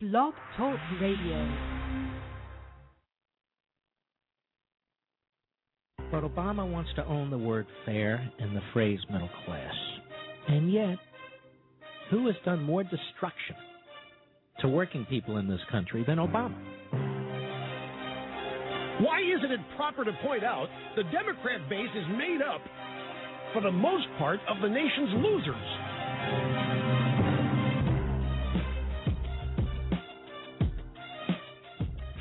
Blog Talk Radio. But Obama wants to own the word fair and the phrase middle class. And yet, who has done more destruction to working people in this country than Obama? Why isn't it proper to point out the Democrat base is made up, for the most part, of the nation's losers?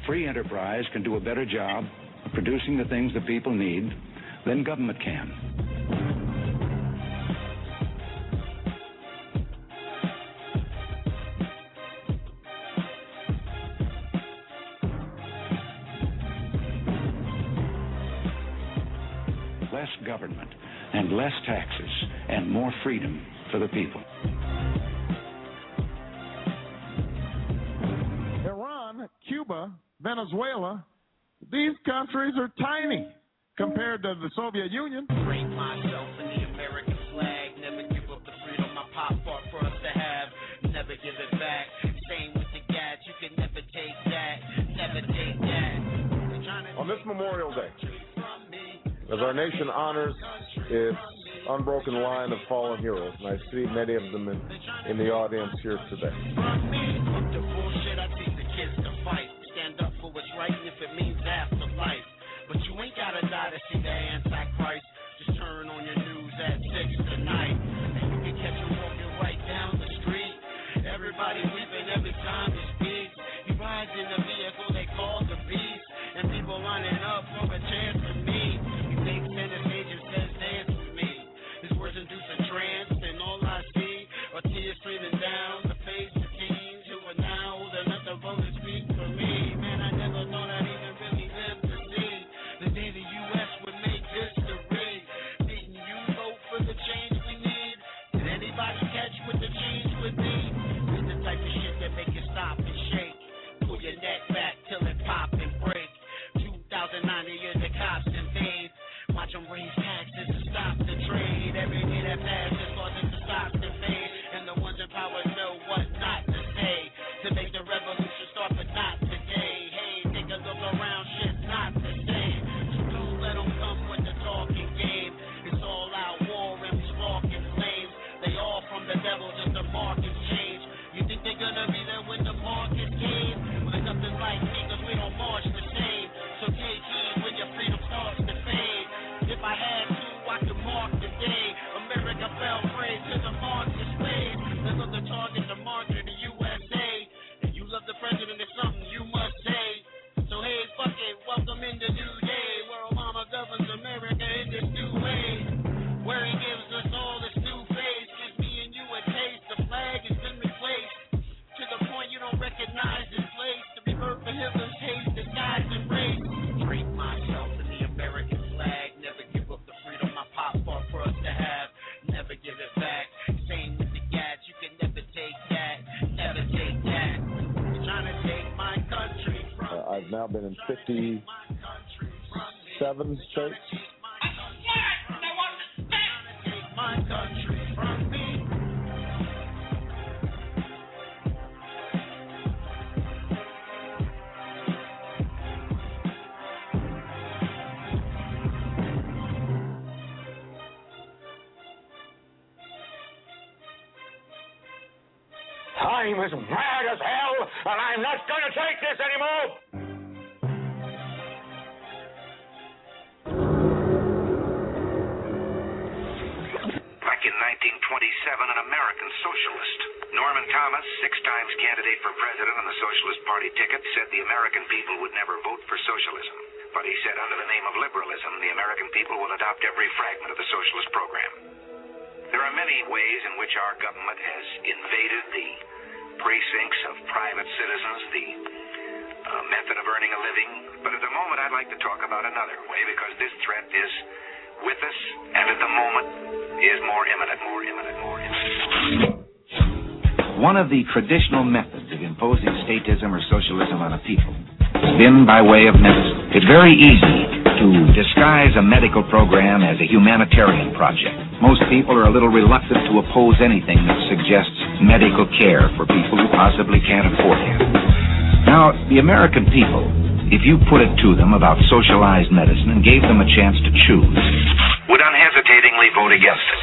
Free enterprise can do a better job of producing the things that people need than government can. Less government and less taxes and more freedom for the people. Venezuela, these countries are tiny compared to the Soviet Union. Break myself in the American flag. Never give up the freedom my pop fought for us to have. Never give it back. Same with the gas. You can never take that. Never take that. On this Memorial Day, as our nation honors its unbroken line of fallen heroes, and I see many of them in, in the audience here today. What's right, if it means afterlife. But you ain't gotta die to see the Antichrist. Just turn on your news at six tonight, and you can catch him walking right down the street. Everybody weeping every time he speaks. He rides in the vehicle they call the beast, and people lining up for a chance to meet. He thinks center stage and says dance with me. His words induce a trance, and all I see are tears streaming down Seventh states. I'm as mad as hell, and I'm not going to take this anymore! Back in 1927, an American socialist, Norman Thomas, six times candidate for president on the Socialist Party ticket, said the American people would never vote for socialism. But he said under the name of liberalism, the American people will adopt every fragment of the socialist program. There are many ways in which our government has invaded the precincts of private citizens, the uh, method of earning a living. But at the moment, I'd like to talk about another way because this threat is with us, and at the moment is more imminent, more imminent, more imminent. One of the traditional methods of imposing statism or socialism on a people has been by way of medicine. It's very easy to disguise a medical program as a humanitarian project. Most people are a little reluctant to oppose anything that suggests medical care for people who possibly can't afford it. Now, the American people, if you put it to them about socialized medicine and gave them a chance to choose, would unhesitatingly vote against it.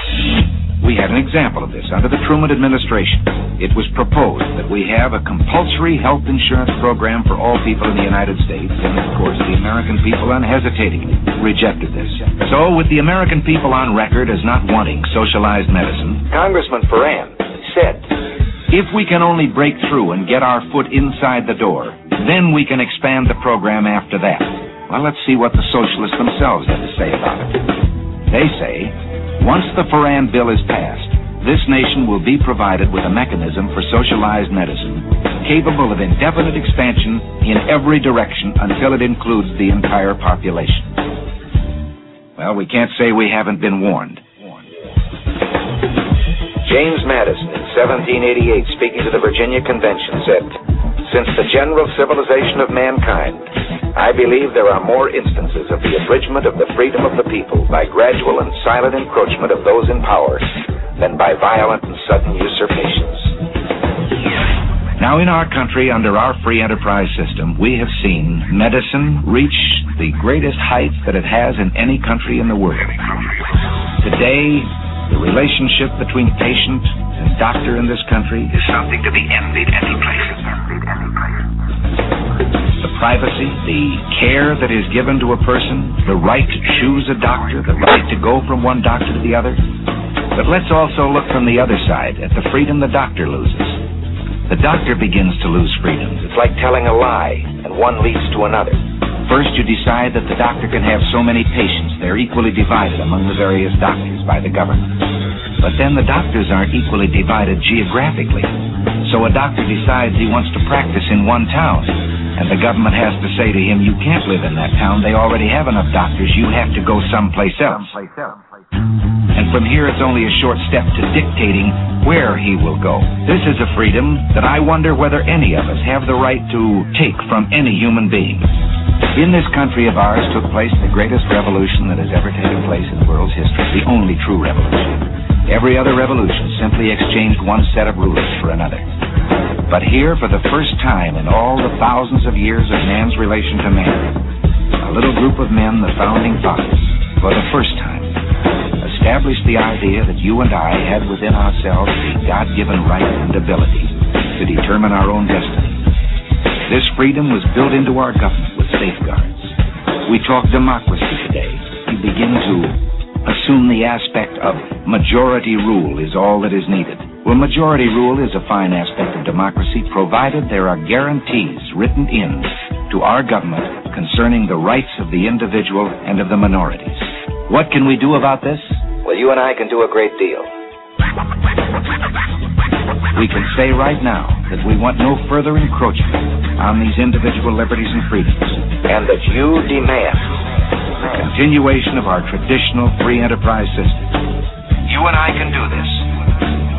We had an example of this under the Truman administration. It was proposed that we have a compulsory health insurance program for all people in the United States, and of course the American people unhesitatingly rejected this. So, with the American people on record as not wanting socialized medicine, Congressman Forand said, if we can only break through and get our foot inside the door, then we can expand the program after that. Well, let's see what the socialists themselves have to say about it. They say once the Forand bill is passed, this nation will be provided with a mechanism for socialized medicine capable of indefinite expansion in every direction until it includes the entire population. Well, we can't say we haven't been warned. James Madison, in 1788, speaking to the Virginia Convention, said, Since the general civilization of mankind I believe there are more instances of the abridgment of the freedom of the people by gradual and silent encroachment of those in power than by violent and sudden usurpations. Now, in our country, under our free enterprise system, we have seen medicine reach the greatest heights that it has in any country in the world. Today, the relationship between patient and doctor in this country is something to be envied any place privacy, the care that is given to a person, the right to choose a doctor, the right to go from one doctor to the other. But let's also look from the other side at the freedom the doctor loses. The doctor begins to lose freedom. It's like telling a lie, and one leads to another. First, you decide that the doctor can have so many patients. They're equally divided among the various doctors by the government. But then the doctors aren't equally divided geographically. So a doctor decides he wants to practice in one town and the government has to say to him, you can't live in that town. They already have enough doctors. You have to go someplace else. And from here, it's only a short step to dictating where he will go. This is a freedom that I wonder whether any of us have the right to take from any human being. In this country of ours took place the greatest revolution that has ever taken place in the world's history, the only true revolution. Every other revolution simply exchanged one set of rulers for another. But here, for the first time in all the thousands of years of man's relation to man, a little group of men, the founding fathers, for the first time, established the idea that you and I had within ourselves the God given right and ability to determine our own destiny. This freedom was built into our government with safeguards. We talk democracy today. We begin to assume the aspect of majority rule is all that is needed. Well, majority rule is a fine aspect of democracy, provided there are guarantees written in to our government concerning the rights of the individual and of the minorities. What can we do about this? Well, you and I can do a great deal. We can say right now that we want no further encroachment on these individual liberties and freedoms, and that you demand the continuation of our traditional free enterprise system. You and I can do this.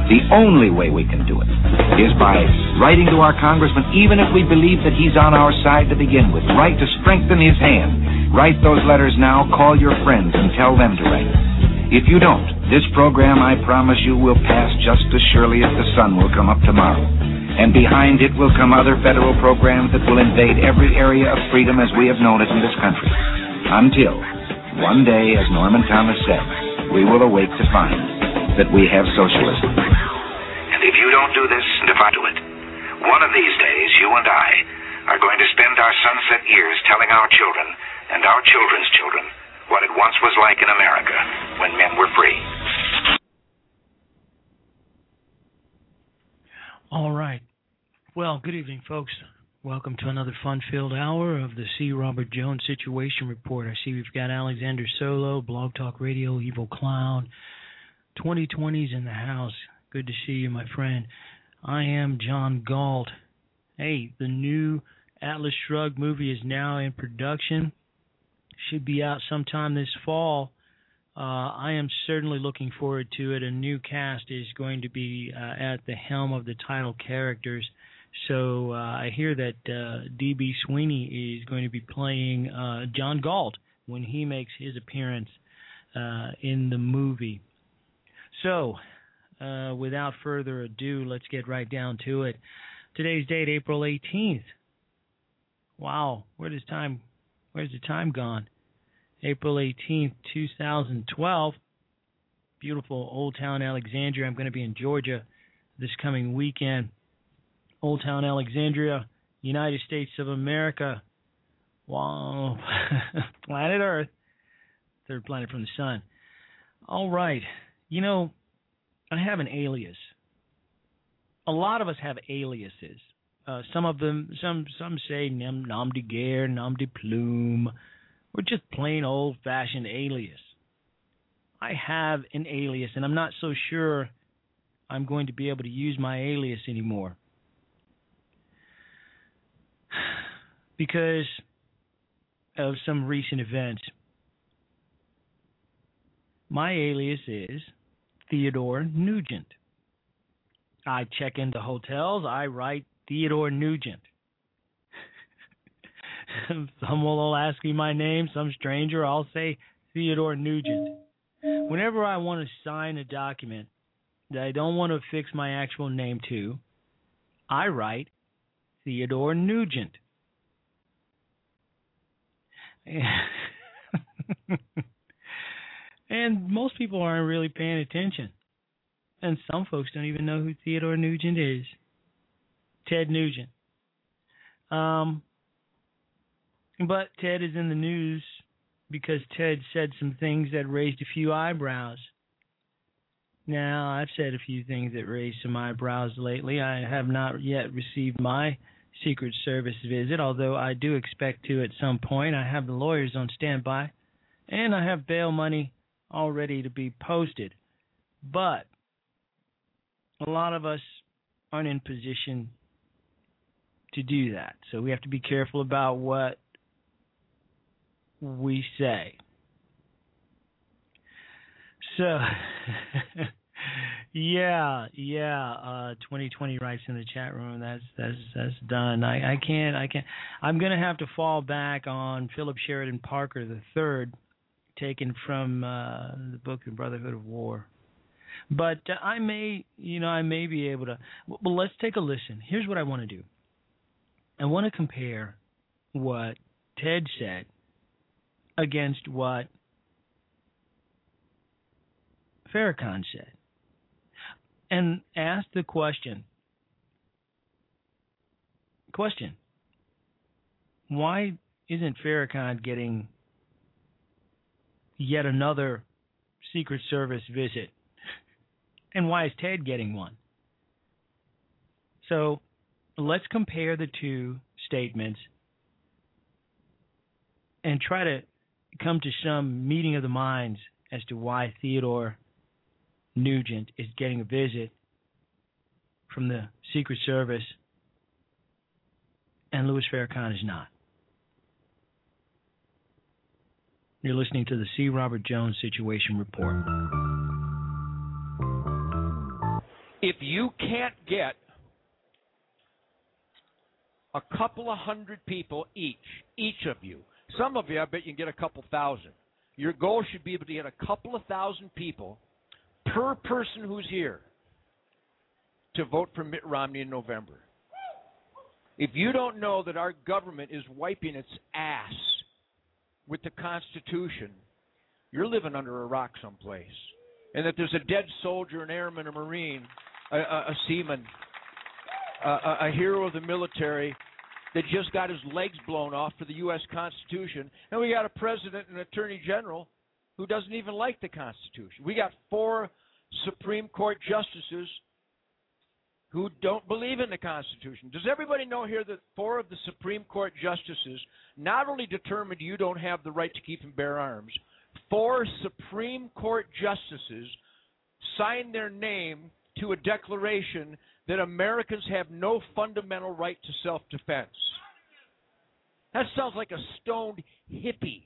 The only way we can do it is by writing to our congressman, even if we believe that he's on our side to begin with. Write to strengthen his hand. Write those letters now, call your friends, and tell them to write. If you don't, this program, I promise you, will pass just as surely as the sun will come up tomorrow. And behind it will come other federal programs that will invade every area of freedom as we have known it in this country. Until, one day, as Norman Thomas said, we will awake to find that we have socialism. And if you don't do this, and if I do it, one of these days, you and I are going to spend our sunset years telling our children and our children's children what it once was like in America when men were free. All right. Well, good evening, folks. Welcome to another fun filled hour of the C. Robert Jones Situation Report. I see we've got Alexander Solo, Blog Talk Radio, Evil Clown, 2020's in the house. Good to see you, my friend. I am John Galt. Hey, the new Atlas Shrugged movie is now in production. Should be out sometime this fall. Uh, I am certainly looking forward to it. A new cast is going to be uh, at the helm of the title characters. So uh, I hear that uh, D.B. Sweeney is going to be playing uh, John Galt when he makes his appearance uh, in the movie. So, uh, without further ado, let's get right down to it. Today's date, April 18th, Wow, where does time? Where's the time gone? April eighteenth, two thousand twelve. Beautiful Old Town Alexandria. I'm going to be in Georgia this coming weekend. Old Town Alexandria, United States of America. Wow, planet Earth, third planet from the sun. All right, you know, I have an alias. A lot of us have aliases. Uh, some of them, some some say nom, nom de guerre, nom de plume, or just plain old-fashioned alias. I have an alias, and I'm not so sure I'm going to be able to use my alias anymore because of some recent events. My alias is Theodore Nugent. I check into hotels, I write Theodore Nugent. Someone will ask me my name, some stranger, I'll say Theodore Nugent. Whenever I want to sign a document that I don't want to fix my actual name to, I write Theodore Nugent. and most people aren't really paying attention. And some folks don't even know who Theodore Nugent is. Ted Nugent. Um, but Ted is in the news because Ted said some things that raised a few eyebrows. Now, I've said a few things that raised some eyebrows lately. I have not yet received my Secret Service visit, although I do expect to at some point. I have the lawyers on standby, and I have bail money all ready to be posted. But a lot of us aren't in position to do that. So we have to be careful about what we say. So, yeah, yeah. Uh, 2020 writes in the chat room. That's that's that's done. I I can't I can't. I'm gonna have to fall back on Philip Sheridan Parker the third, taken from uh, the book The Brotherhood of War. But uh, I may, you know, I may be able to. Well, let's take a listen. Here's what I want to do. I want to compare what Ted said against what Farrakhan said and ask the question question why isn't Farrakhan getting yet another Secret Service visit? And why is Ted getting one? So let's compare the two statements and try to come to some meeting of the minds as to why Theodore Nugent is getting a visit from the Secret Service and Louis Farrakhan is not. You're listening to the C. Robert Jones Situation Report. If you can't get a couple of hundred people each, each of you, some of you, I bet you can get a couple thousand. Your goal should be able to get a couple of thousand people per person who's here to vote for Mitt Romney in November. If you don't know that our government is wiping its ass with the Constitution, you're living under a rock someplace. And that there's a dead soldier, an airman, a marine, a, a, a seaman, a, a hero of the military that just got his legs blown off for the U.S. Constitution, and we got a president and attorney general who doesn't even like the Constitution. We got four Supreme Court justices who don't believe in the Constitution. Does everybody know here that four of the Supreme Court justices not only determined you don't have the right to keep and bear arms, four Supreme Court justices signed their name to a declaration that Americans have no fundamental right to self defense. That sounds like a stoned hippie.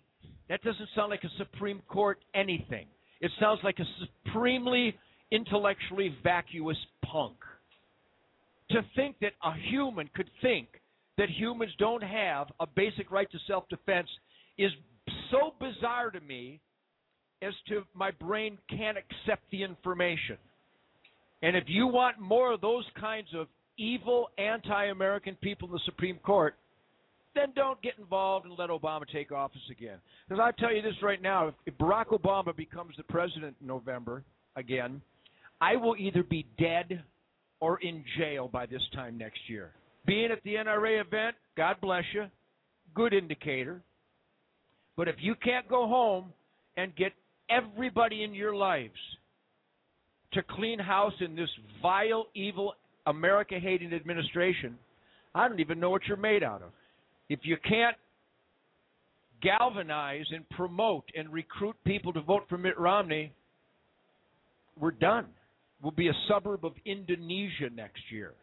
That doesn't sound like a Supreme Court anything. It sounds like a supremely intellectually vacuous punk. To think that a human could think that humans don't have a basic right to self defense is so bizarre to me as to my brain can't accept the information. And if you want more of those kinds of evil anti American people in the Supreme Court, then don't get involved and let Obama take office again. Because I tell you this right now, if, if Barack Obama becomes the president in November again, I will either be dead or in jail by this time next year. Being at the NRA event, God bless you, good indicator. But if you can't go home and get everybody in your lives to clean house in this vile, evil, America hating administration, I don't even know what you're made out of. If you can't galvanize and promote and recruit people to vote for Mitt Romney, we're done. We'll be a suburb of Indonesia next year.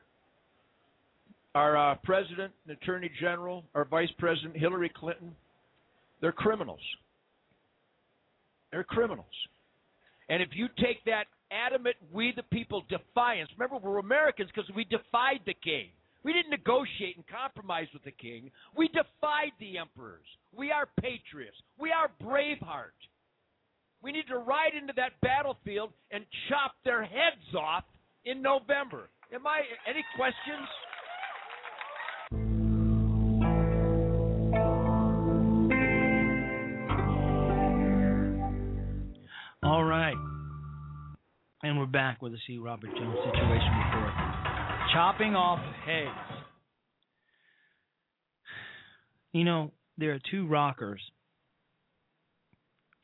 Our uh, president and attorney general, our vice president, Hillary Clinton, they're criminals. They're criminals. And if you take that adamant, we the people defiance, remember, we're Americans because we defied the king. We didn't negotiate and compromise with the king. We defied the emperors. We are patriots. We are Braveheart. We need to ride into that battlefield and chop their heads off in November. Am I any questions? All right. And we're back with the C. Robert Jones situation report. Chopping off heads. You know, there are two rockers,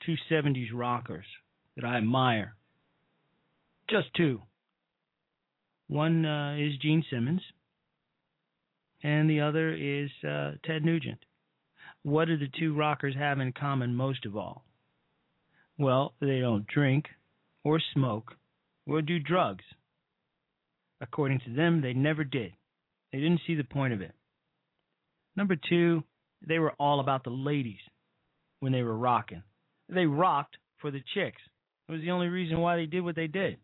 two 70s rockers that I admire. Just two. One uh, is Gene Simmons, and the other is uh, Ted Nugent. What do the two rockers have in common most of all? Well, they don't drink or smoke or do drugs. According to them, they never did. They didn't see the point of it. Number two, they were all about the ladies when they were rocking. They rocked for the chicks. It was the only reason why they did what they did.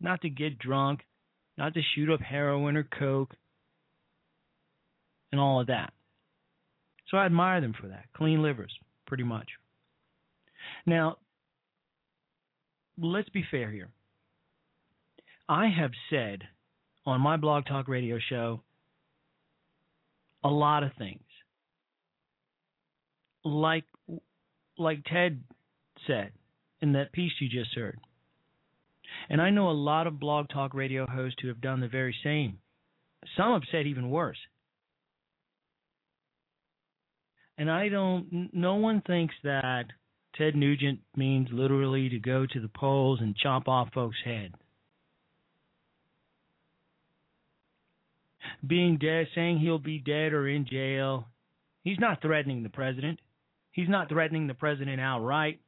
Not to get drunk, not to shoot up heroin or coke, and all of that. So I admire them for that. Clean livers, pretty much. Now, let's be fair here. I have said on my blog talk radio show a lot of things. Like like Ted said in that piece you just heard. And I know a lot of blog talk radio hosts who have done the very same. Some have said even worse. And I don't no one thinks that Ted Nugent means literally to go to the polls and chop off folks' heads. Being dead, saying he'll be dead or in jail, he's not threatening the president. He's not threatening the president outright.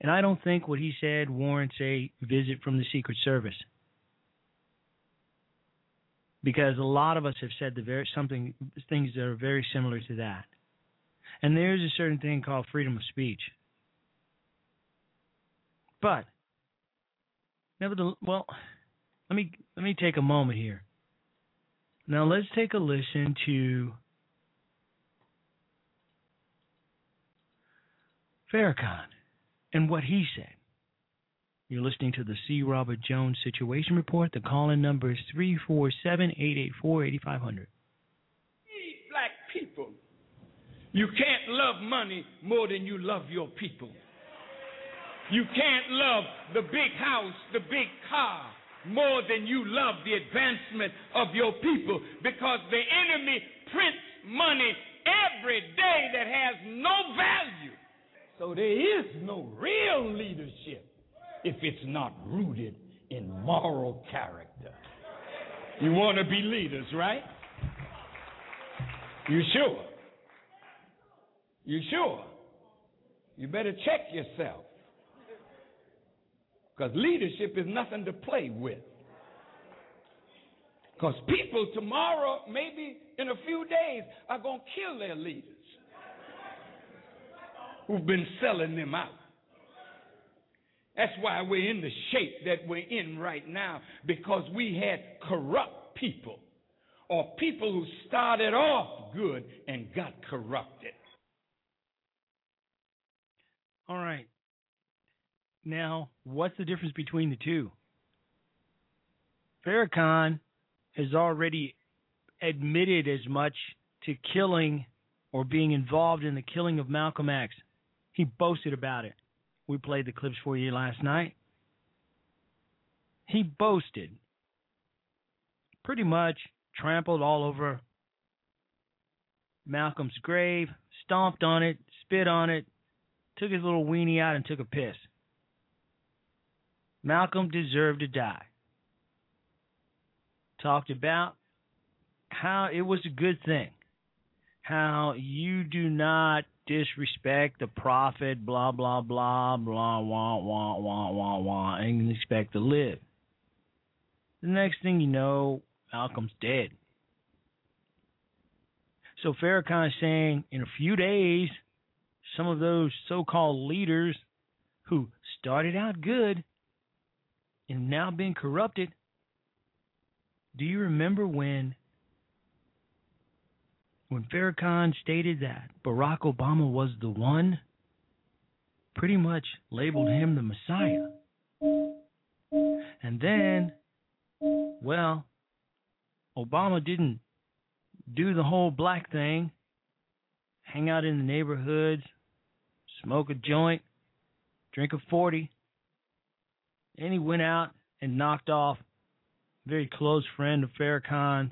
And I don't think what he said warrants a visit from the Secret Service. Because a lot of us have said the very something things that are very similar to that. And there's a certain thing called freedom of speech. But nevertheless, well, let me let me take a moment here. Now let's take a listen to Farrakhan and what he said. You're listening to the C. Robert Jones Situation Report. The call-in number is 347-884-8500. Black people you can't love money more than you love your people. You can't love the big house, the big car, more than you love the advancement of your people because the enemy prints money every day that has no value. So there is no real leadership if it's not rooted in moral character. You want to be leaders, right? You sure? You sure? You better check yourself. Because leadership is nothing to play with. Because people tomorrow, maybe in a few days, are going to kill their leaders who've been selling them out. That's why we're in the shape that we're in right now, because we had corrupt people or people who started off good and got corrupted. All right. Now, what's the difference between the two? Farrakhan has already admitted as much to killing or being involved in the killing of Malcolm X. He boasted about it. We played the clips for you last night. He boasted, pretty much trampled all over Malcolm's grave, stomped on it, spit on it, took his little weenie out and took a piss. Malcolm deserved to die. Talked about how it was a good thing, how you do not disrespect the prophet, blah, blah, blah, blah, wah, wah, wah, wah, wah, and expect to live. The next thing you know, Malcolm's dead. So Farrakhan is saying in a few days, some of those so called leaders who started out good and now been corrupted. Do you remember when when Farrakhan stated that Barack Obama was the one? Pretty much labeled him the Messiah. And then, well, Obama didn't do the whole black thing, hang out in the neighborhoods, smoke a joint, drink a 40. And he went out and knocked off a very close friend of Farrakhan,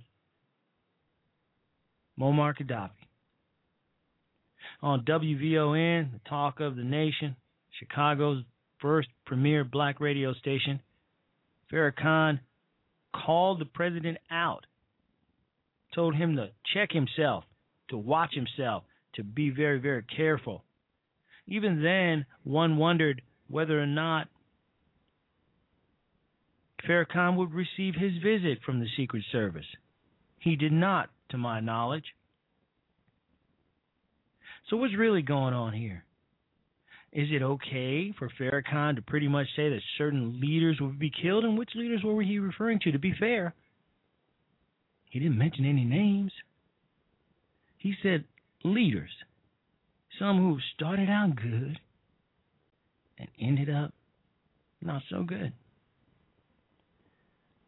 Muammar Gaddafi. On WVON, the talk of the nation, Chicago's first premier black radio station, Farrakhan called the president out, told him to check himself, to watch himself, to be very, very careful. Even then, one wondered whether or not Farrakhan would receive his visit from the Secret Service. He did not, to my knowledge. So, what's really going on here? Is it okay for Farrakhan to pretty much say that certain leaders will be killed? And which leaders were he referring to? To be fair, he didn't mention any names. He said leaders, some who started out good and ended up not so good.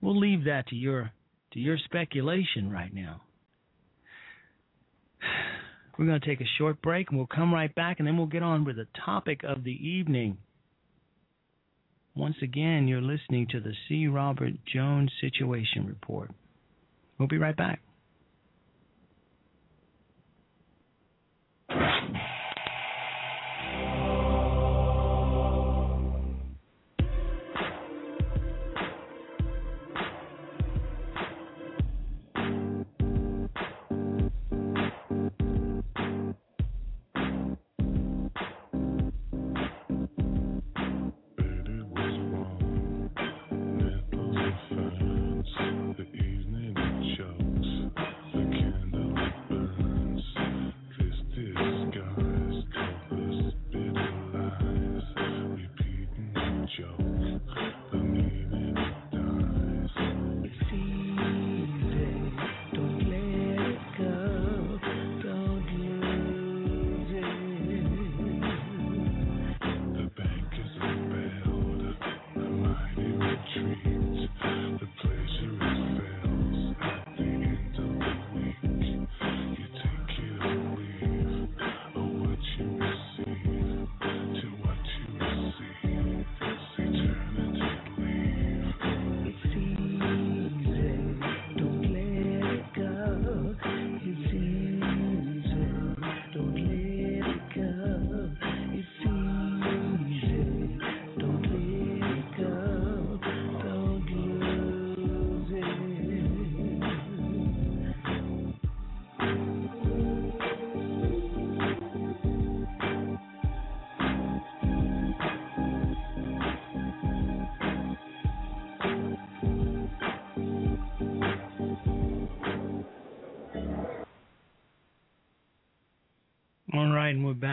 We'll leave that to your to your speculation right now. We're going to take a short break and we'll come right back and then we'll get on with the topic of the evening. Once again, you're listening to the C. Robert Jones Situation Report. We'll be right back.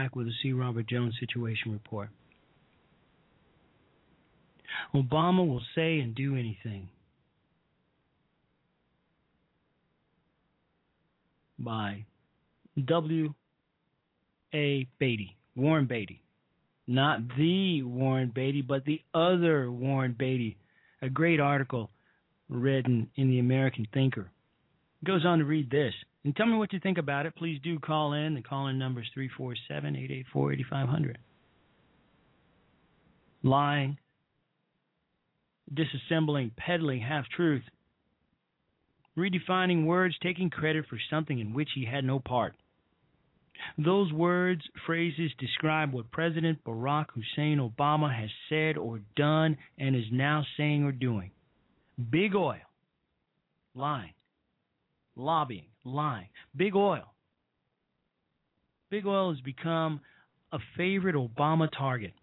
Back with the C. Robert Jones Situation Report. Obama will say and do anything. By W. A. Beatty, Warren Beatty. Not the Warren Beatty, but the other Warren Beatty. A great article written in the American Thinker. Goes on to read this. And tell me what you think about it. Please do call in. The call in number is 347 884 8500. Lying, disassembling, peddling half truth, redefining words, taking credit for something in which he had no part. Those words, phrases describe what President Barack Hussein Obama has said or done and is now saying or doing. Big oil, lying, lobbying, lying. Big oil. Big oil has become a favorite Obama target.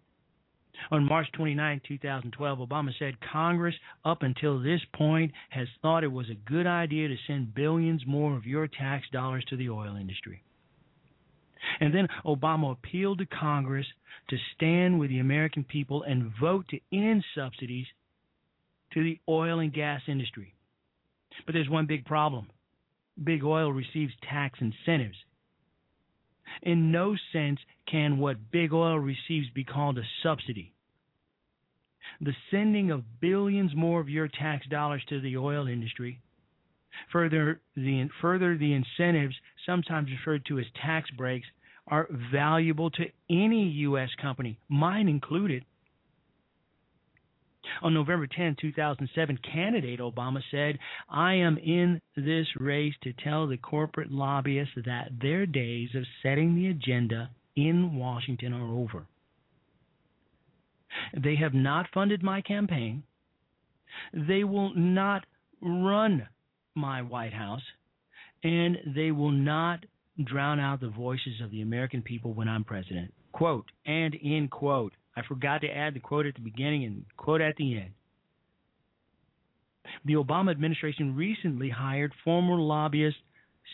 On March 29, 2012, Obama said Congress, up until this point, has thought it was a good idea to send billions more of your tax dollars to the oil industry. And then Obama appealed to Congress to stand with the American people and vote to end subsidies to the oil and gas industry. But there's one big problem big oil receives tax incentives. In no sense can what big oil receives be called a subsidy. The sending of billions more of your tax dollars to the oil industry, further the further the incentives, sometimes referred to as tax breaks, are valuable to any U.S. company, mine included. On November 10, 2007, candidate Obama said, I am in this race to tell the corporate lobbyists that their days of setting the agenda in Washington are over. They have not funded my campaign. They will not run my White House. And they will not drown out the voices of the American people when I'm president. Quote, and in quote. I forgot to add the quote at the beginning and quote at the end. The Obama administration recently hired former lobbyist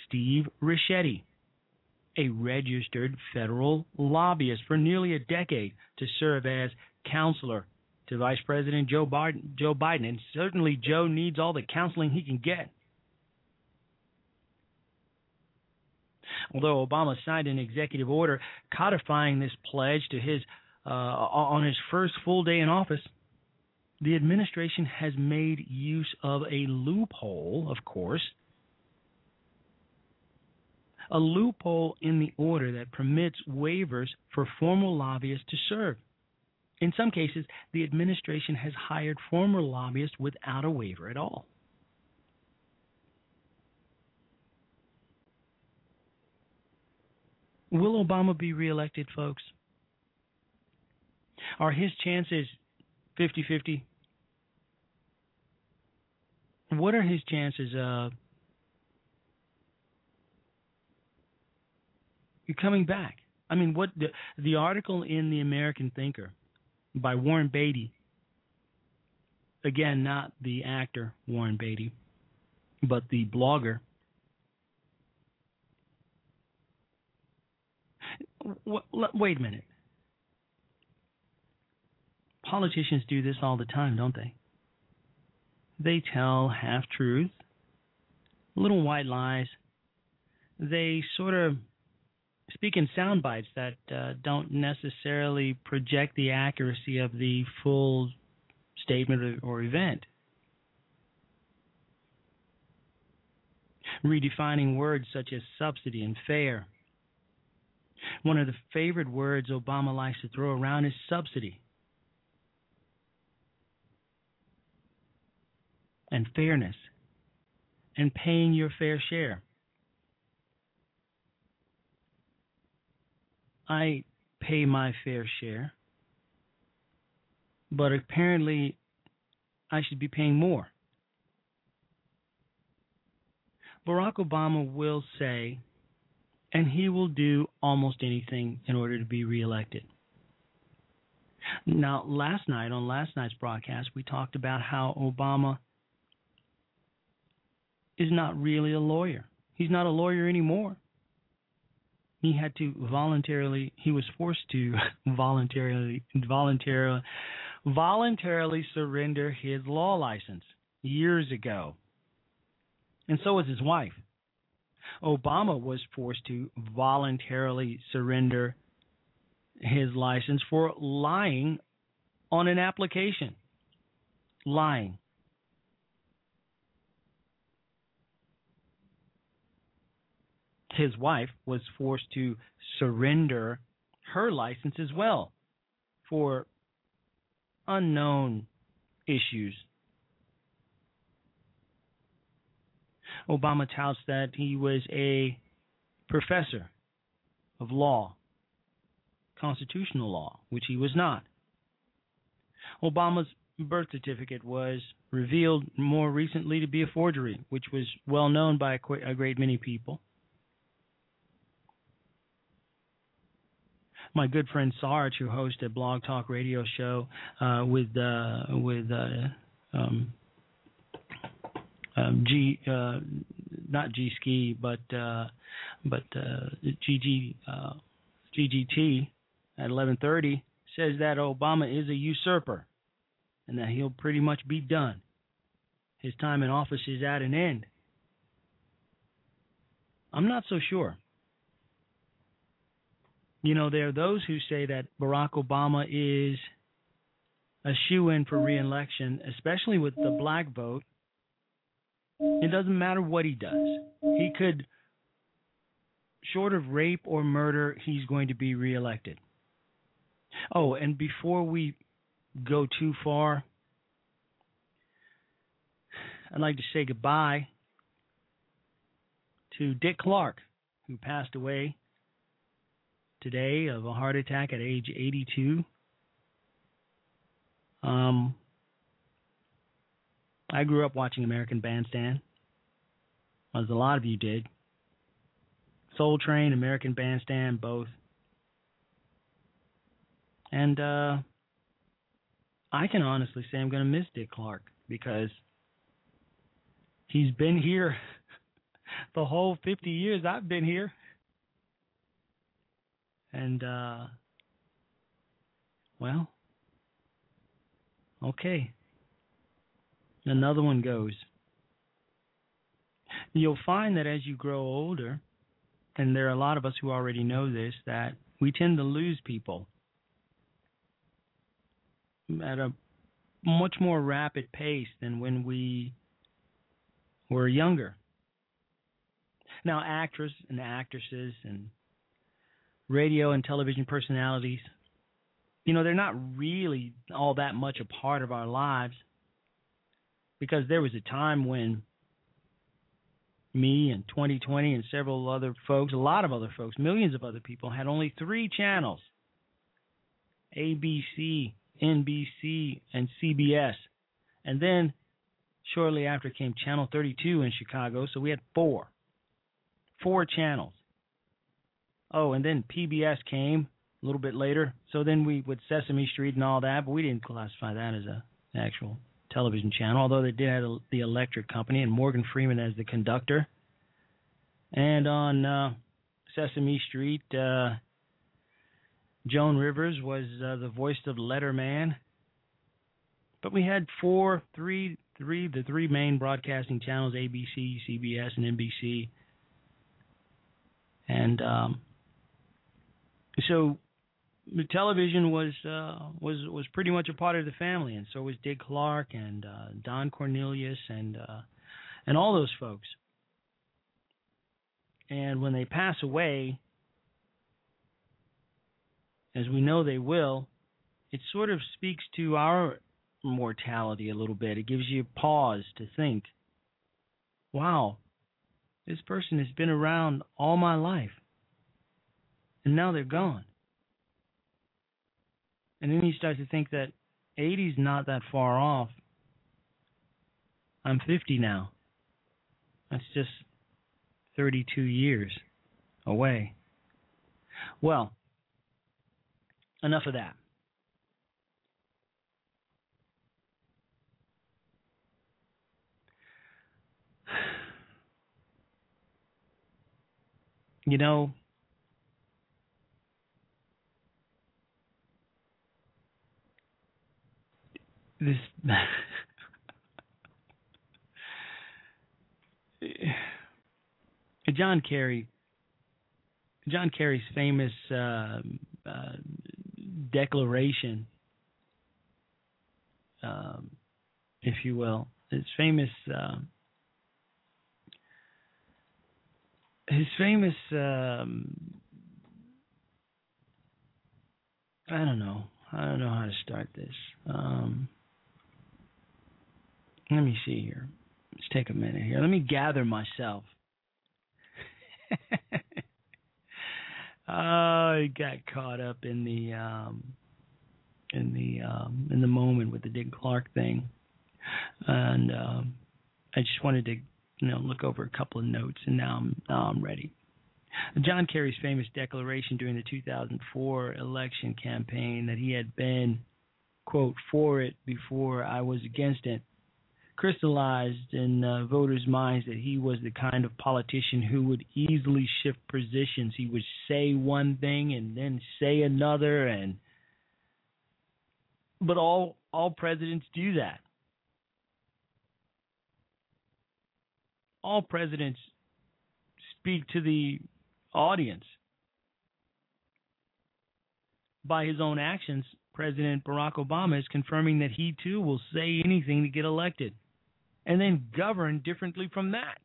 Steve Ricchetti, a registered federal lobbyist for nearly a decade, to serve as counselor to Vice President Joe Biden. Joe Biden, and certainly Joe needs all the counseling he can get. Although Obama signed an executive order codifying this pledge to his uh, on his first full day in office, the administration has made use of a loophole, of course, a loophole in the order that permits waivers for former lobbyists to serve. In some cases, the administration has hired former lobbyists without a waiver at all. Will Obama be reelected, folks? Are his chances 50 50? What are his chances of coming back? I mean, what the, the article in the American Thinker by Warren Beatty, again, not the actor Warren Beatty, but the blogger. Wait a minute. Politicians do this all the time, don't they? They tell half truths, little white lies. They sort of speak in sound bites that uh, don't necessarily project the accuracy of the full statement or, or event. Redefining words such as subsidy and fair. One of the favorite words Obama likes to throw around is subsidy. And fairness and paying your fair share. I pay my fair share, but apparently I should be paying more. Barack Obama will say, and he will do almost anything in order to be reelected. Now, last night, on last night's broadcast, we talked about how Obama is not really a lawyer. He's not a lawyer anymore. He had to voluntarily he was forced to voluntarily voluntarily voluntarily surrender his law license years ago. And so was his wife. Obama was forced to voluntarily surrender his license for lying on an application. Lying. His wife was forced to surrender her license as well for unknown issues. Obama touts that he was a professor of law, constitutional law, which he was not. Obama's birth certificate was revealed more recently to be a forgery, which was well known by a, great many people. My good friend Sarge, who hosts a blog talk radio show uh, with uh, with uh, um, um, G, uh, not G Ski, but uh, but uh, uh, at 11:30 says that Obama is a usurper and that he'll pretty much be done. His time in office is at an end. I'm not so sure. You know, there are those who say that Barack Obama is a shoe in for reelection, especially with the black vote. It doesn't matter what he does. He could, short of rape or murder, he's going to be reelected. Oh, and before we go too far, I'd like to say goodbye to Dick Clark, who passed away today of a heart attack at age 82. Um, I grew up watching American Bandstand, as a lot of you did. Soul Train, American Bandstand, both. And uh, I can honestly say I'm going to miss Dick Clark because he's been here the whole 50 years I've been here. And, uh, well, okay. Another one goes. You'll find that as you grow older, and there are a lot of us who already know this, that we tend to lose people at a much more rapid pace than when we were younger. Now, actors and actresses and radio and television personalities, you know, they're not really all that much a part of our lives because there was a time when me and 2020 and several other folks, a lot of other folks, millions of other people had only three channels ABC, NBC, and CBS. And then shortly after came Channel 32 in Chicago, so we had four. Four channels. Oh, and then PBS came a little bit later. So then we with Sesame Street and all that, but we didn't classify that as a an actual television channel, although they did have a, the Electric Company and Morgan Freeman as the conductor. And on uh, Sesame Street, uh, Joan Rivers was uh, the voice of Letterman. But we had four, three, three, the three main broadcasting channels: ABC, CBS, and NBC. And um, so television was uh, was was pretty much a part of the family, and so was Dick Clark and uh, Don Cornelius and uh, and all those folks. And when they pass away, as we know they will, it sort of speaks to our mortality a little bit. It gives you pause to think, wow, this person has been around all my life, and now they're gone. And then you start to think that 80's not that far off. I'm 50 now. That's just 32 years away. Well, enough of that. You know, this John Kerry John Kerry's famous uh, uh, declaration, um, if you will, his famous uh, his famous um, I don't know. I don't know how to start this. Um, let me see here. Let's take a minute here. Let me gather myself. I got caught up in the um, in the um, in the moment with the Dick Clark thing, and um, I just wanted to you know look over a couple of notes, and now I'm now I'm ready. John Kerry's famous declaration during the 2004 election campaign that he had been quote for it before I was against it crystallized in uh, voters' minds that he was the kind of politician who would easily shift positions. He would say one thing and then say another, and but all all presidents do that. All presidents speak to the audience. By his own actions, President Barack Obama is confirming that he too will say anything to get elected and then govern differently from that.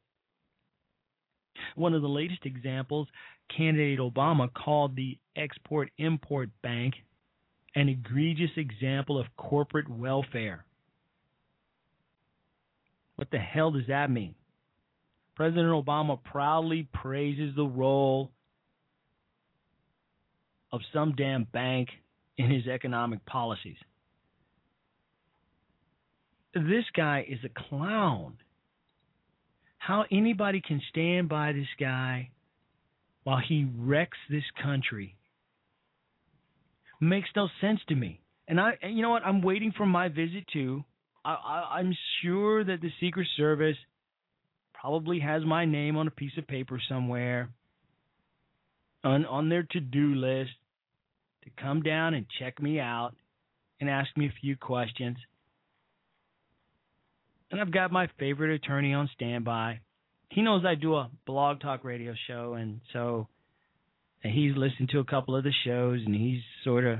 One of the latest examples, candidate Obama called the Export Import Bank an egregious example of corporate welfare. What the hell does that mean? President Obama proudly praises the role of some damn bank in his economic policies this guy is a clown. How anybody can stand by this guy while he wrecks this country makes no sense to me. And I, you know what? I'm waiting for my visit too. I, I'm sure that the Secret Service probably has my name on a piece of paper somewhere on on their to-do list to come down and check me out and ask me a few questions and I've got my favorite attorney on standby. He knows I do a blog talk radio show, and so he's listened to a couple of the shows, and he's sort of,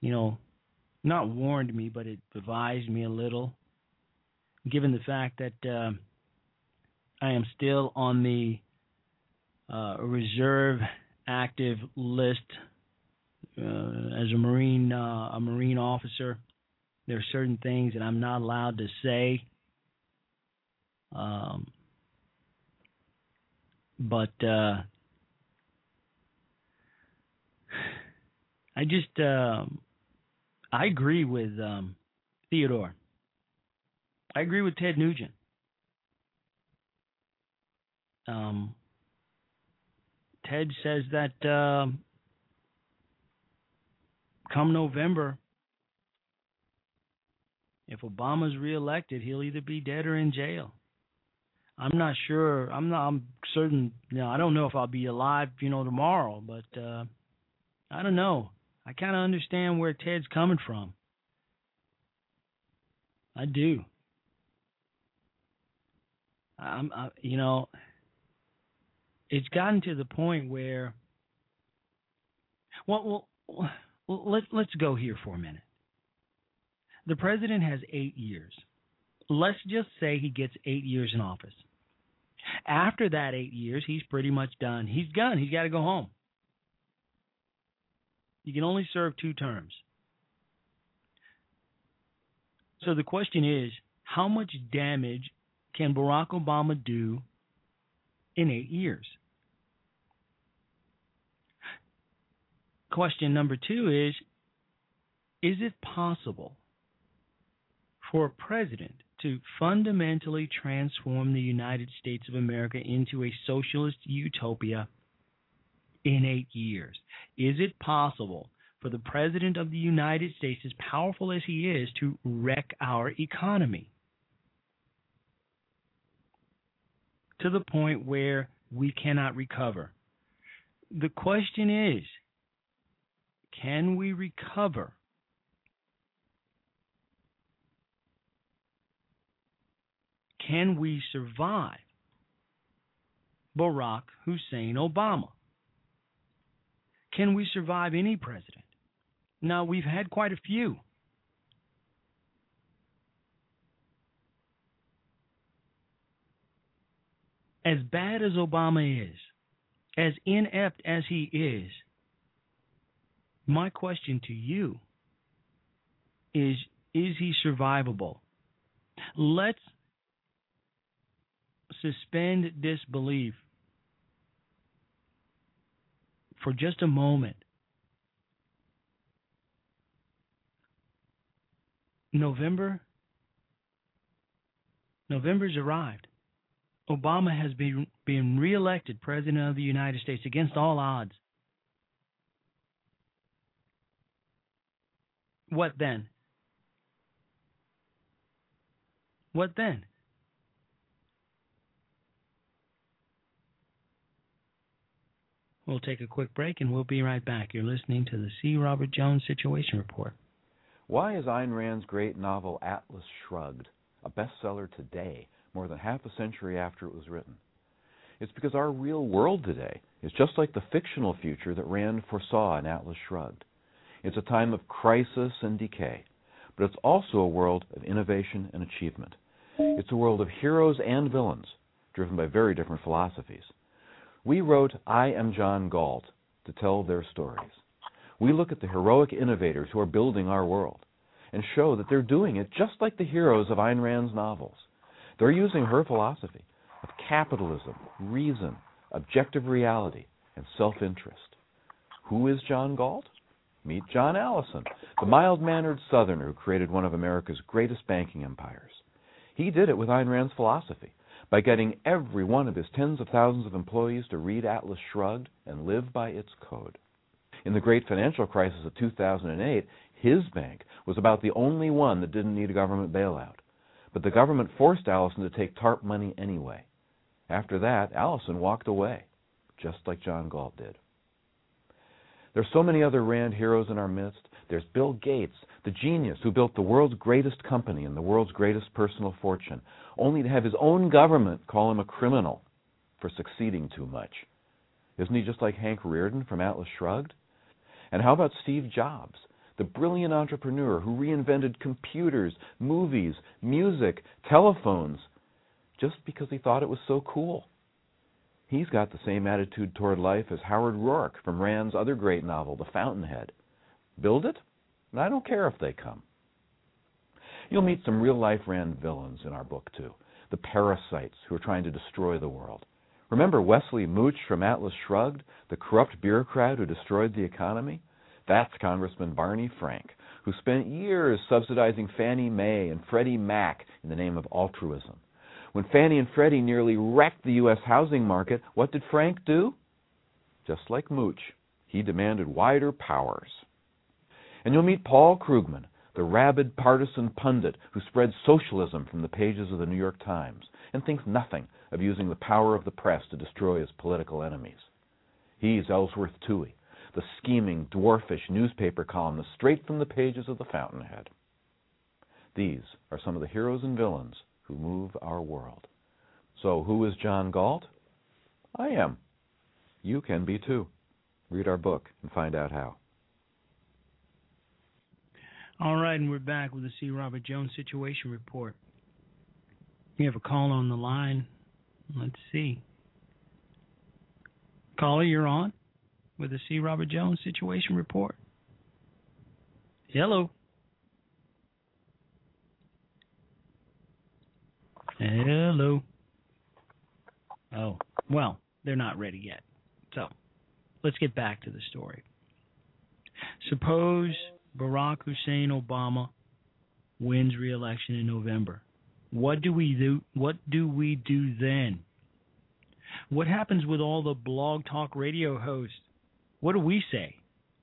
you know, not warned me, but it advised me a little, given the fact that uh, I am still on the uh, reserve active list uh, as a marine uh, a marine officer there are certain things that I'm not allowed to say. Um, but uh, I just um, I agree with um, Theodore. I agree with Ted Nugent. Um, Ted says that uh, come November, if Obama's reelected, he'll either be dead or in jail. I'm not sure. I'm not. I'm certain. You know, I don't know if I'll be alive. You know, tomorrow, but uh, I don't know. I kind of understand where Ted's coming from. I do. I'm. I, you know, it's gotten to the point where. Well, well, let's let's go here for a minute. The president has eight years. Let's just say he gets eight years in office. After that eight years, he's pretty much done. He's done. He's got to go home. You can only serve two terms. So the question is how much damage can Barack Obama do in eight years? Question number two is Is it possible for a president to fundamentally transform the United States of America into a socialist utopia in eight years? Is it possible for the President of the United States, as powerful as he is, to wreck our economy? To the point where we cannot recover. The question is can we recover Can we survive Barack Hussein Obama? Can we survive any president? Now, we've had quite a few. As bad as Obama is, as inept as he is, my question to you is is he survivable? Let's suspend disbelief for just a moment. November November's arrived. Obama has been been reelected president of the United States against all odds. What then? What then? We'll take a quick break and we'll be right back. You're listening to the C. Robert Jones Situation Report. Why is Ayn Rand's great novel Atlas Shrugged a bestseller today, more than half a century after it was written? It's because our real world today is just like the fictional future that Rand foresaw in Atlas Shrugged. It's a time of crisis and decay, but it's also a world of innovation and achievement. It's a world of heroes and villains, driven by very different philosophies. We wrote I Am John Galt to tell their stories. We look at the heroic innovators who are building our world and show that they're doing it just like the heroes of Ayn Rand's novels. They're using her philosophy of capitalism, reason, objective reality, and self interest. Who is John Galt? Meet John Allison, the mild mannered Southerner who created one of America's greatest banking empires. He did it with Ayn Rand's philosophy by getting every one of his tens of thousands of employees to read Atlas Shrugged and live by its code. In the great financial crisis of 2008, his bank was about the only one that didn't need a government bailout. But the government forced Allison to take TARP money anyway. After that, Allison walked away, just like John Galt did. There's so many other Rand heroes in our midst. There's Bill Gates, the genius who built the world's greatest company and the world's greatest personal fortune, only to have his own government call him a criminal for succeeding too much. Isn't he just like Hank Rearden from Atlas Shrugged? And how about Steve Jobs, the brilliant entrepreneur who reinvented computers, movies, music, telephones, just because he thought it was so cool? He's got the same attitude toward life as Howard Roark from Rand's other great novel, The Fountainhead. Build it, and I don't care if they come. You'll meet some real life Rand villains in our book, too the parasites who are trying to destroy the world. Remember Wesley Mooch from Atlas Shrugged, the corrupt bureaucrat who destroyed the economy? That's Congressman Barney Frank, who spent years subsidizing Fannie Mae and Freddie Mac in the name of altruism. When Fannie and Freddie nearly wrecked the U.S. housing market, what did Frank do? Just like Mooch, he demanded wider powers. And you'll meet Paul Krugman, the rabid partisan pundit who spreads socialism from the pages of the New York Times and thinks nothing of using the power of the press to destroy his political enemies. He's Ellsworth Toohey, the scheming, dwarfish newspaper columnist straight from the pages of the Fountainhead. These are some of the heroes and villains who move our world. So, who is John Galt? I am. You can be too. Read our book and find out how. All right, and we're back with the C. Robert Jones Situation Report. We have a call on the line. Let's see. Caller, you're on with the C. Robert Jones Situation Report. Hello. Hello. Oh, well, they're not ready yet. So, let's get back to the story. Suppose Barack Hussein Obama wins re-election in November. What do we do? What do we do then? What happens with all the blog talk radio hosts? What do we say?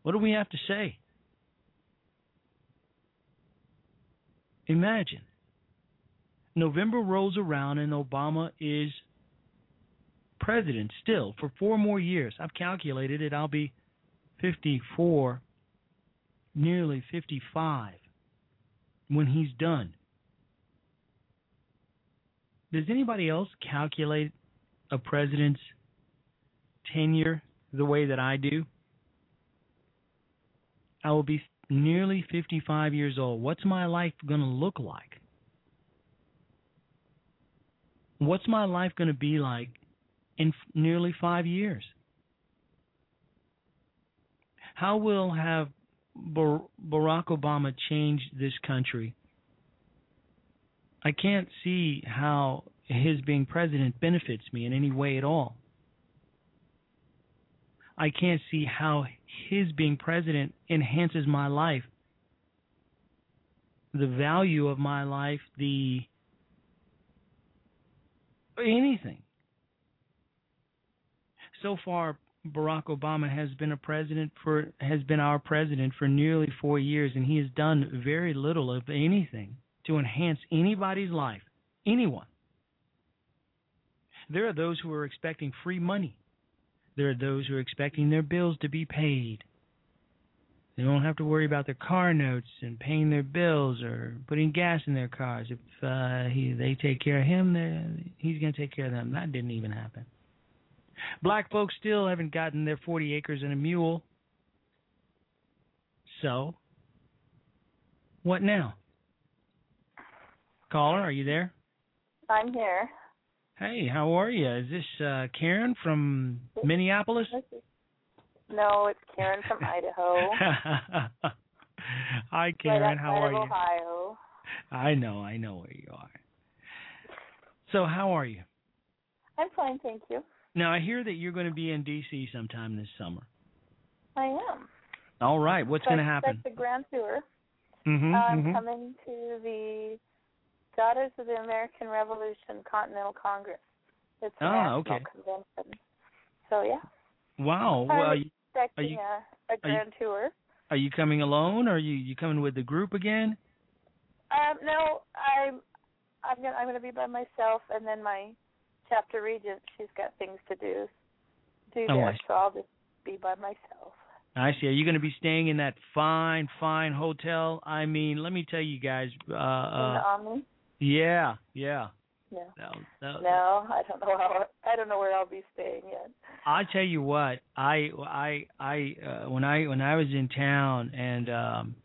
What do we have to say? Imagine November rolls around and Obama is president still for four more years. I've calculated it. I'll be 54 nearly 55 when he's done. Does anybody else calculate a president's tenure the way that I do? I will be nearly 55 years old. What's my life going to look like? What's my life going to be like in f- nearly five years. How will have Barack Obama changed this country? I can't see how his being president benefits me in any way at all. I can't see how his being president enhances my life, the value of my life, the anything. So far, Barack Obama has been a president for has been our president for nearly four years, and he has done very little of anything to enhance anybody's life, anyone. There are those who are expecting free money. There are those who are expecting their bills to be paid. They don't have to worry about their car notes and paying their bills or putting gas in their cars. If uh, he, they take care of him, he's going to take care of them. That didn't even happen. Black folks still haven't gotten their 40 acres and a mule. So, what now? Caller, are you there? I'm here. Hey, how are you? Is this uh, Karen from Minneapolis? No, it's Karen from Idaho. Hi, Karen. right how are you? Ohio. I know, I know where you are. So, how are you? I'm fine, thank you. Now, I hear that you're going to be in D.C. sometime this summer. I am. All right, what's So going to happen? expect the grand tour. Mm-hmm, I'm mhm. coming to the Daughters of the American Revolution Continental Congress. It's a Ah, national okay. convention. So yeah, Wow. I'm Well, are you, expecting you- a, a are you- grand tour. are you coming alone, or are you you coming with the group again? Um, no, I'm I'm gonna I'm gonna be by myself, and then my chapter regent, she's got things to do do Oh, there, so I'll just be by myself. I see. Are you going to be staying in that fine, fine hotel? I mean, let me tell you guys. Uh, in uh, the Omni. yeah, yeah. No. No, no, No, I don't know how I don't know where I'll be staying yet. I tell you what, I I I uh, when I when I was in town and um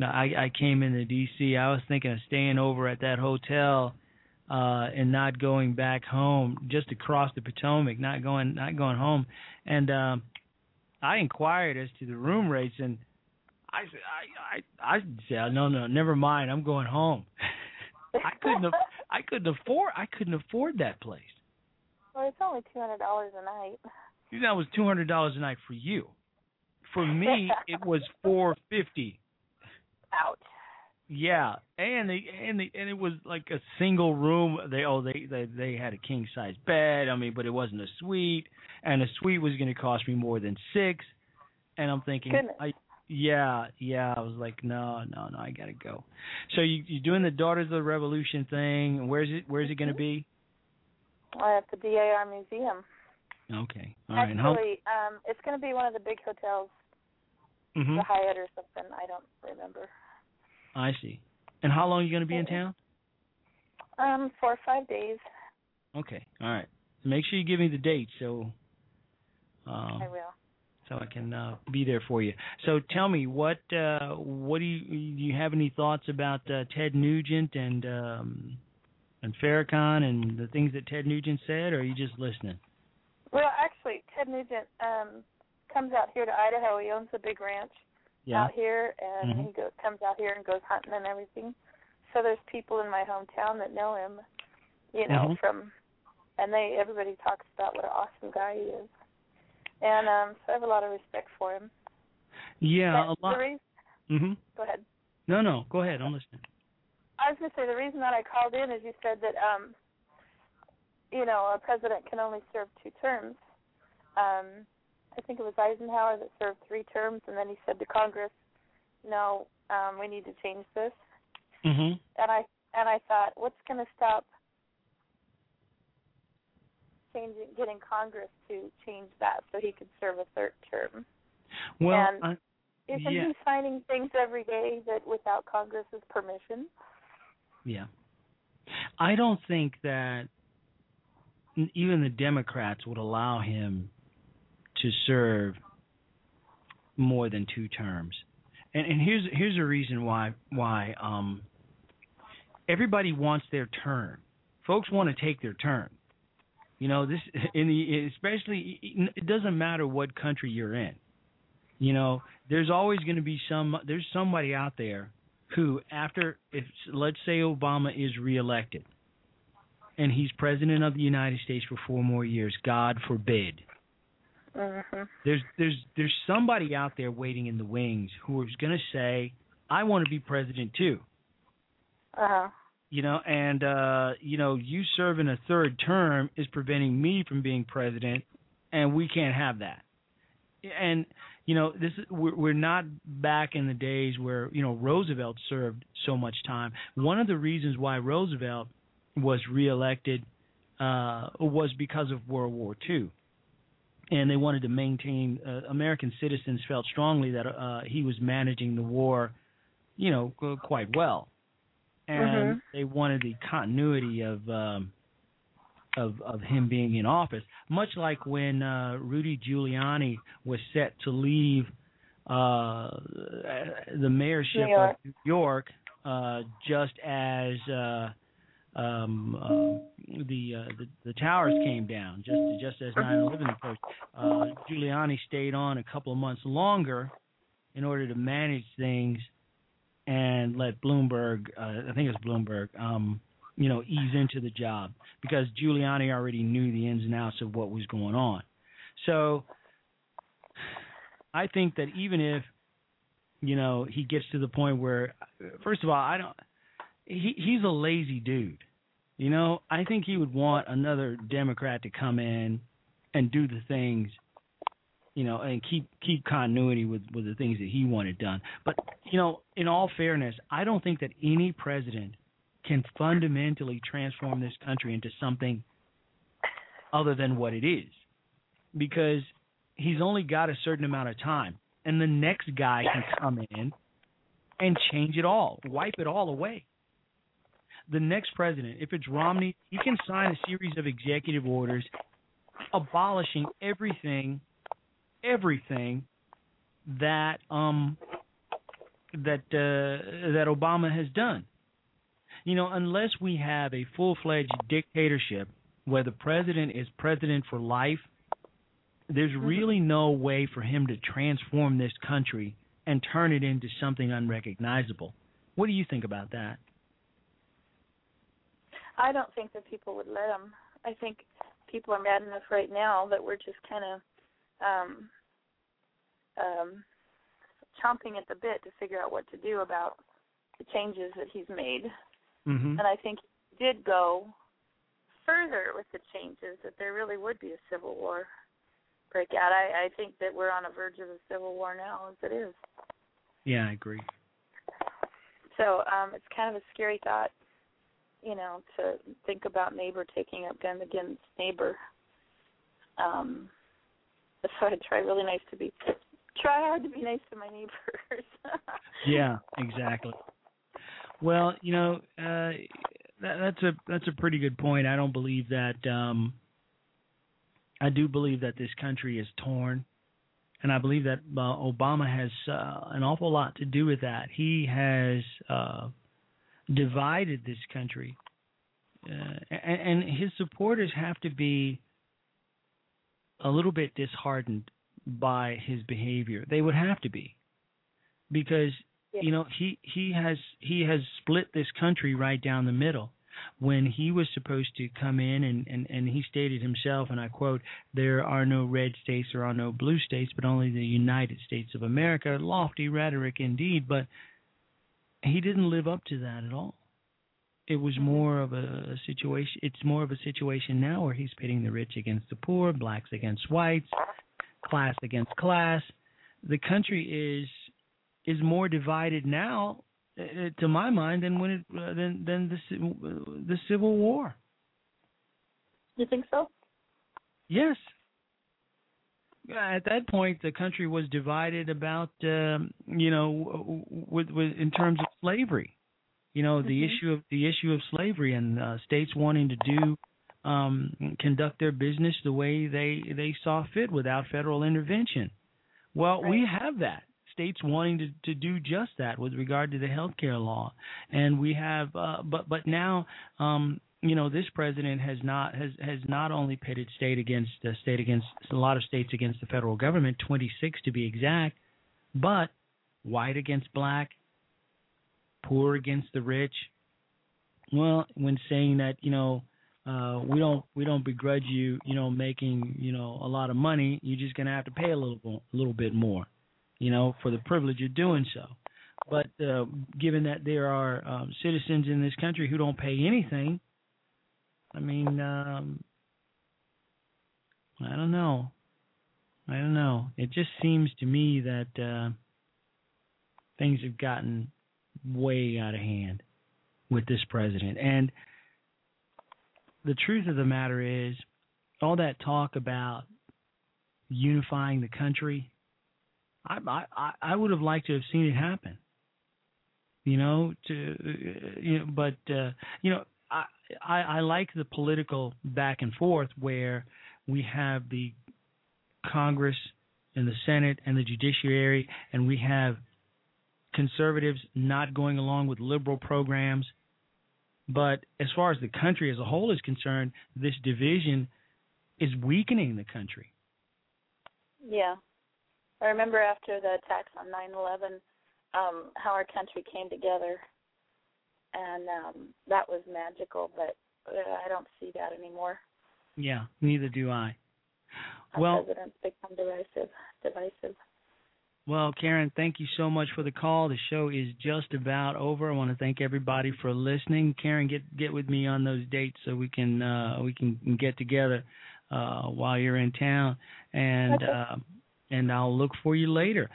I I came into DC, I was thinking of staying over at that hotel uh and not going back home just across the Potomac, not going not going home. And um I inquired as to the room rates and I said I I I said no no never mind, I'm going home. I couldn't have, I couldn't afford I couldn't afford that place. Well, it's only two hundred dollars a night. That was two hundred dollars a night for you. For me, it was four fifty. Ouch. Yeah, and they and they and it was like a single room. They oh they they they had a king size bed. I mean, but it wasn't a suite, and a suite was going to cost me more than six. And I'm thinking, Goodness. I yeah yeah. I was like, no no no, I gotta go. So you you're doing the Daughters of the Revolution thing. Where's it Where's it going to be? Uh, at the DAR Museum. Okay, all right. how- Actually, um, it's going to be one of the big hotels, Mhm. the Hyatt or something. I don't remember. I see. And how long are you going to be in town? Um, four or five days. Okay. All right. Make sure you give me the date so um, I will. so I can uh, be there for you. So tell me what uh, what do you do you have any thoughts about uh, Ted Nugent and um, and Farrakhan and the things that Ted Nugent said, or are you just listening? Well, actually, Ted Nugent um, comes out here to Idaho. He owns a big ranch Yeah. out here, and Mhm. he goes comes out here and goes hunting and everything. So there's people in my hometown that know him, you know, Mhm. from, and they everybody talks about what an awesome guy he is, and um, so I have a lot of respect for him. Yeah, But a lot. Reason, Mhm. go ahead. No, no. Go ahead. I'm listening. I was going to say the reason that I called in is you said that um, you know a president can only serve two terms. Um, I think it was Eisenhower that served three terms, and then he said to Congress, "No, um, we need to change this." Mhm. And I and I thought, what's going to stop changing getting Congress to change that so he could serve a third term? Well, and I, isn't yeah. he signing things every day that without Congress's permission? Yeah. I don't think that even the Democrats would allow him to serve more than two terms. And and here's here's a reason why why um everybody wants their turn. Folks want to take their turn. You know, this in the especially it doesn't matter what country you're in. You know, there's always going to be some there's somebody out there who after if let's say Obama is reelected and he's president of the United States for four more years, God forbid. Mhm. There's there's there's somebody out there waiting in the wings who is going to say, "I want to be president too." Uh-huh. You know, and uh, you know, you serving a third term is preventing me from being president, and we can't have that. And you know, this is we're, we're not back in the days where you know Roosevelt served so much time. One of the reasons why Roosevelt was reelected uh, was because of World War II and they wanted to maintain uh, American citizens felt strongly that uh, he was managing the war, you know, quite well, and Mhm. they wanted the continuity of um, of of him being in office, much like when uh, Rudy Giuliani was set to leave uh, the mayorship New of New York, uh, just as uh, um, uh, the, uh, the the towers came down, just just as 9/11 approached. Uh, Giuliani stayed on a couple of months longer in order to manage things and let Bloomberg, uh, I think it was Bloomberg, um, you know, ease into the job because Giuliani already knew the ins and outs of what was going on. So I think that even if you know he gets to the point where, first of all, I don't. He he's a lazy dude. You know, I think he would want another Democrat to come in and do the things, you know, and keep keep continuity with with the things that he wanted done. But you know, in all fairness, I don't think that any president can fundamentally transform this country into something other than what it is, because he's only got a certain amount of time, and the next guy can come in and change it all, wipe it all away the next president, if it's Romney, he can sign a series of executive orders abolishing everything, everything that um that uh, that Obama has done. You know, unless we have a full-fledged dictatorship where the president is president for life, there's really no way for him to transform this country and turn it into something unrecognizable. What do you think about that? I don't think that people would let him. I think people are mad enough right now that we're just kind of um, um, chomping at the bit to figure out what to do about the changes that he's made. Mm-hmm. And I think he did go further with the changes that there really would be a civil war break out. I, I think that we're on the verge of a civil war now, as it is. Yeah, I agree. So um, it's kind of a scary thought, you know, to think about neighbor taking up gun against neighbor. Um, so I try really nice to be, try hard to be nice to my neighbors. Yeah, exactly. Well, you know, uh, that, that's a that's a pretty good point. I don't believe that. Um, I do believe that this country is torn, and I believe that uh, Obama has uh, an awful lot to do with that. He has uh, divided this country, uh, and, and his supporters have to be a little bit disheartened by his behavior. They would have to be, because you know he he has he has split this country right down the middle. When he was supposed to come in and, and, and he stated himself and I quote there are no red states there are no blue states but only the United States of America. Lofty rhetoric indeed but he didn't live up to that at all it was more of a situation it's more of a situation now where he's pitting the rich against the poor blacks against whites class against class the country is is more divided now, uh, to my mind, than when it uh, than than the the Civil War. you think so? Yes. At that point, the country was divided about um, you know with, with in terms of slavery. You know the Mhm. issue of the issue of slavery and uh, states wanting to do um, conduct their business the way they they saw fit without federal intervention. Well, we have that states wanting to, to do just that with regard to the health care law, and we have, uh, but but now um, you know, this president has not has has not only pitted state against uh, state against a lot of states against the federal government, 26 to be exact, but white against black, poor against the rich. Well, when saying that, you know, uh, we don't we don't begrudge you, you know, making you know a lot of money. You're just gonna have to pay a little a little bit more, you know, for the privilege of doing so. But uh, given that there are um, citizens in this country who don't pay anything, I mean, um, I don't know. I don't know. It just seems to me that uh, things have gotten way out of hand with this president. And the truth of the matter is, all that talk about unifying the country, I I, I would have liked to have seen it happen. You know, to uh, you know, but uh, you know, I, I like the political back and forth where we have the Congress and the Senate and the judiciary, and we have conservatives not going along with liberal programs. But as far as the country as a whole is concerned, this division is weakening the country. Yeah. I remember after the attacks on 9/11 um how our country came together and um that was magical, but uh, I don't see that anymore. Yeah, neither do I. Our Well, presidents become divisive divisive. Well, Karen, thank you so much for the call. The show is just about over. I want to thank everybody for listening. Karen, get get with me on those dates so we can uh, we can get together uh, while you're in town, and Okay. uh, and I'll look for you later.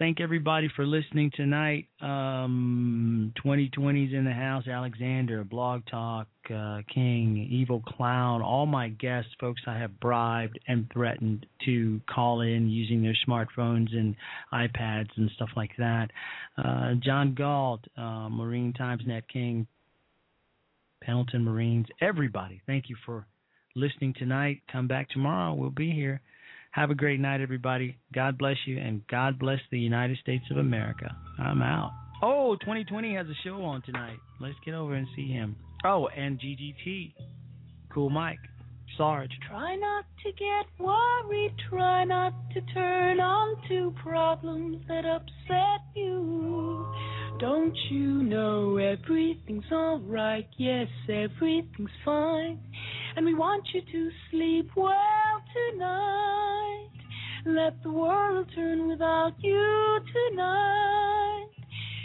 Thank everybody for listening tonight. Um, 2020's in the house. Alexander, Blog Talk, uh, King, Evil Clown, all my guests, folks I have bribed and threatened to call in using their smartphones and iPads and stuff like that. Uh, John Galt, uh, Marine Times Net King, Pendleton Marines, everybody, thank you for listening tonight. Come back tomorrow. We'll be here. Have a great night, everybody. God bless you, and God bless the United States of America. I'm out. Oh, 2020 has a show on tonight. Let's get over and see him. Oh, and GGT. Cool Mike. Sarge. Try not to get worried, try not to turn on to problems that upset you. Don't you know everything's alright? Yes, everything's fine. And we want you to sleep well tonight. Let the world turn without you tonight.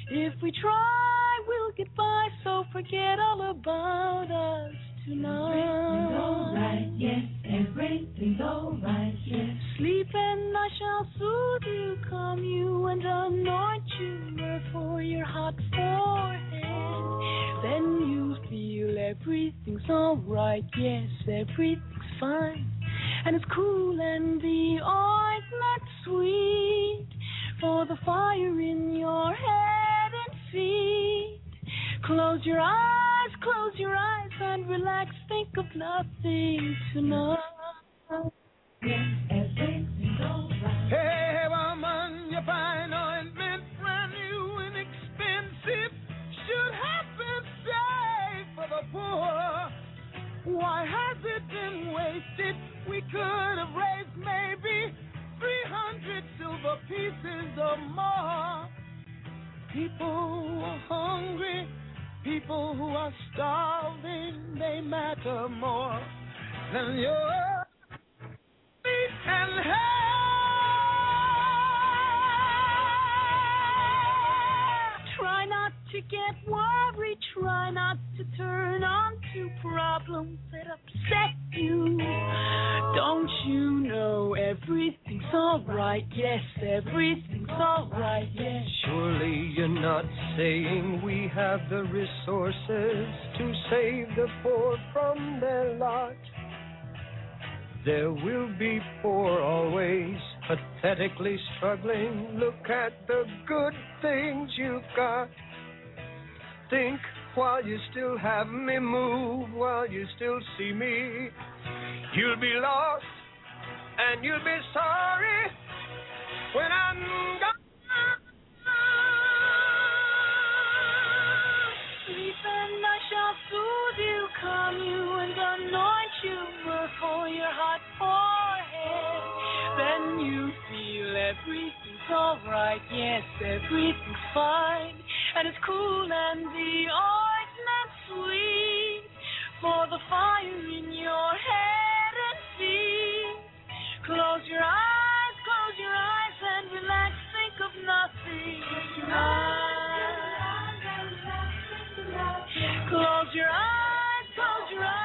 If we try, we'll get by, so forget all about us tonight. Everything's alright, yes, everything's alright, yes. Sleep and I shall soothe you, calm you, and anoint you for your hot forehead. Then you'll feel everything's alright, yes, everything's fine. And it's cool and the ointment sweet for the fire in your head and feet. Close your eyes, close your eyes and relax, think of nothing tonight. Yes, everything's alright. Hey, woman, you find ointment brand new and expensive. Should have been saved for the poor. Why has it been wasted? Could have raised maybe 300 silver pieces or more. People who are hungry, people who are starving, they matter more than your feet and hair. Try not to get worried, try not to turn on to problems that upset you. Don't you know everything's alright? Yes, everything's alright, yes. Surely you're not saying we have the resources to save the poor from their lot. There will be poor always, pathetically struggling. Look at the good things you've got. Think while you still have me, move while you still see me. You'll be lost and you'll be sorry when I'm gone. Sleep and I shall soothe you, calm you, and anoint you before your hot forehead. Then you feel everything's alright, yes, everything's fine. And it's cool and the ointment sweet for the fire in your head and feet. Close your eyes, close your eyes and relax, think of nothing. Close your eyes, close your eyes.